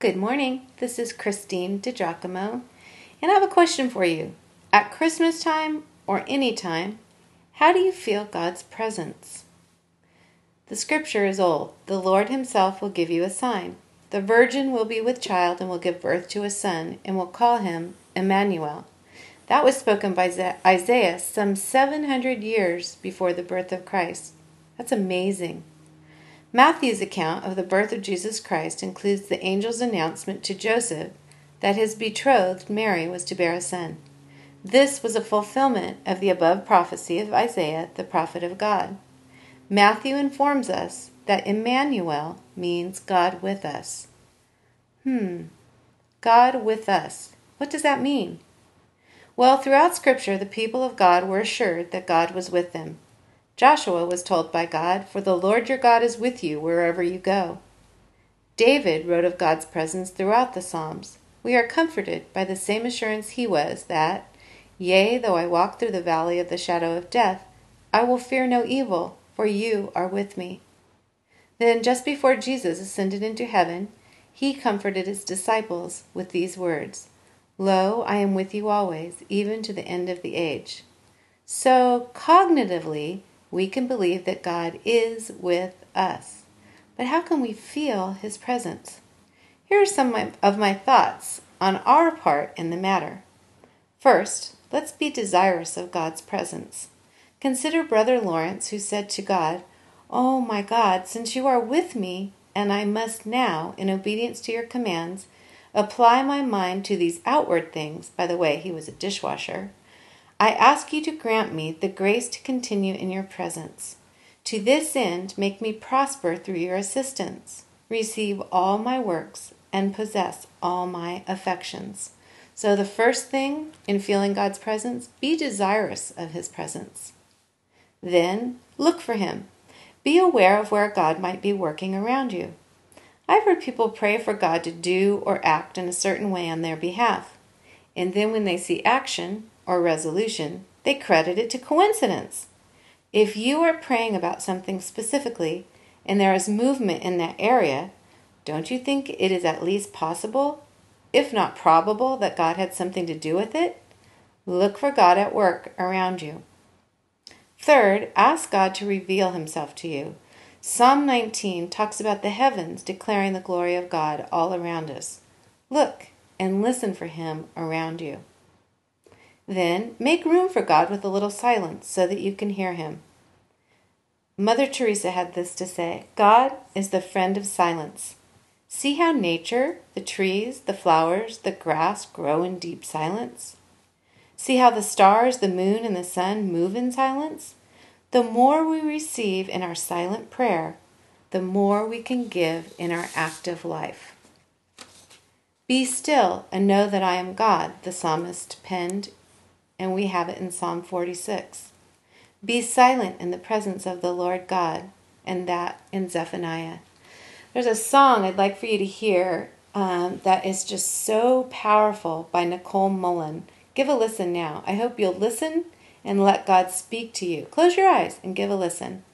Good morning. This is Christine DiGiacomo, and I have a question for you. At Christmas time or any time, how do you feel God's presence? The scripture is old. The Lord Himself will give you a sign. The virgin will be with child and will give birth to a son, and will call him Emmanuel. That was spoken by Isaiah some 700 years before the birth of Christ. That's amazing. Matthew's account of the birth of Jesus Christ includes the angel's announcement to Joseph that his betrothed Mary was to bear a son. This was a fulfillment of the above prophecy of Isaiah, the prophet of God. Matthew informs us that Emmanuel means God with us. Hmm, God with us. What does that mean? Well, throughout Scripture, the people of God were assured that God was with them. Joshua was told by God, For the Lord your God is with you wherever you go. David wrote of God's presence throughout the Psalms. We are comforted by the same assurance he was that, Yea, though I walk through the valley of the shadow of death, I will fear no evil, for you are with me. Then, just before Jesus ascended into heaven, he comforted his disciples with these words Lo, I am with you always, even to the end of the age. So, cognitively, we can believe that God is with us. But how can we feel His presence? Here are some of my thoughts on our part in the matter. First, let's be desirous of God's presence. Consider Brother Lawrence, who said to God, Oh, my God, since you are with me, and I must now, in obedience to your commands, apply my mind to these outward things. By the way, he was a dishwasher. I ask you to grant me the grace to continue in your presence. To this end, make me prosper through your assistance. Receive all my works and possess all my affections. So, the first thing in feeling God's presence, be desirous of his presence. Then, look for him. Be aware of where God might be working around you. I've heard people pray for God to do or act in a certain way on their behalf. And then, when they see action, or resolution, they credit it to coincidence. If you are praying about something specifically and there is movement in that area, don't you think it is at least possible, if not probable, that God had something to do with it? Look for God at work around you. Third, ask God to reveal himself to you. Psalm 19 talks about the heavens declaring the glory of God all around us. Look and listen for him around you. Then make room for God with a little silence so that you can hear Him. Mother Teresa had this to say God is the friend of silence. See how nature, the trees, the flowers, the grass grow in deep silence? See how the stars, the moon, and the sun move in silence? The more we receive in our silent prayer, the more we can give in our active life. Be still and know that I am God, the psalmist penned and we have it in Psalm 46. Be silent in the presence of the Lord God, and that in Zephaniah. There's a song I'd like for you to hear um, that is just so powerful by Nicole Mullen. Give a listen now. I hope you'll listen and let God speak to you. Close your eyes and give a listen.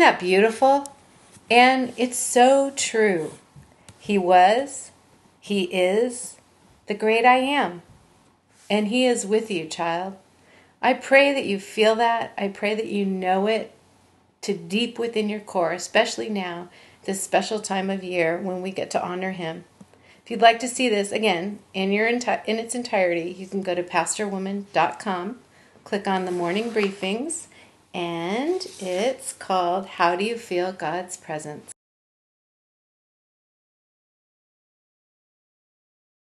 That beautiful? And it's so true. He was, He is the great I am. And He is with you, child. I pray that you feel that. I pray that you know it to deep within your core, especially now, this special time of year when we get to honor Him. If you'd like to see this again in your enti- in its entirety, you can go to pastorwoman.com, click on the morning briefings, and it's called How Do You Feel God's Presence?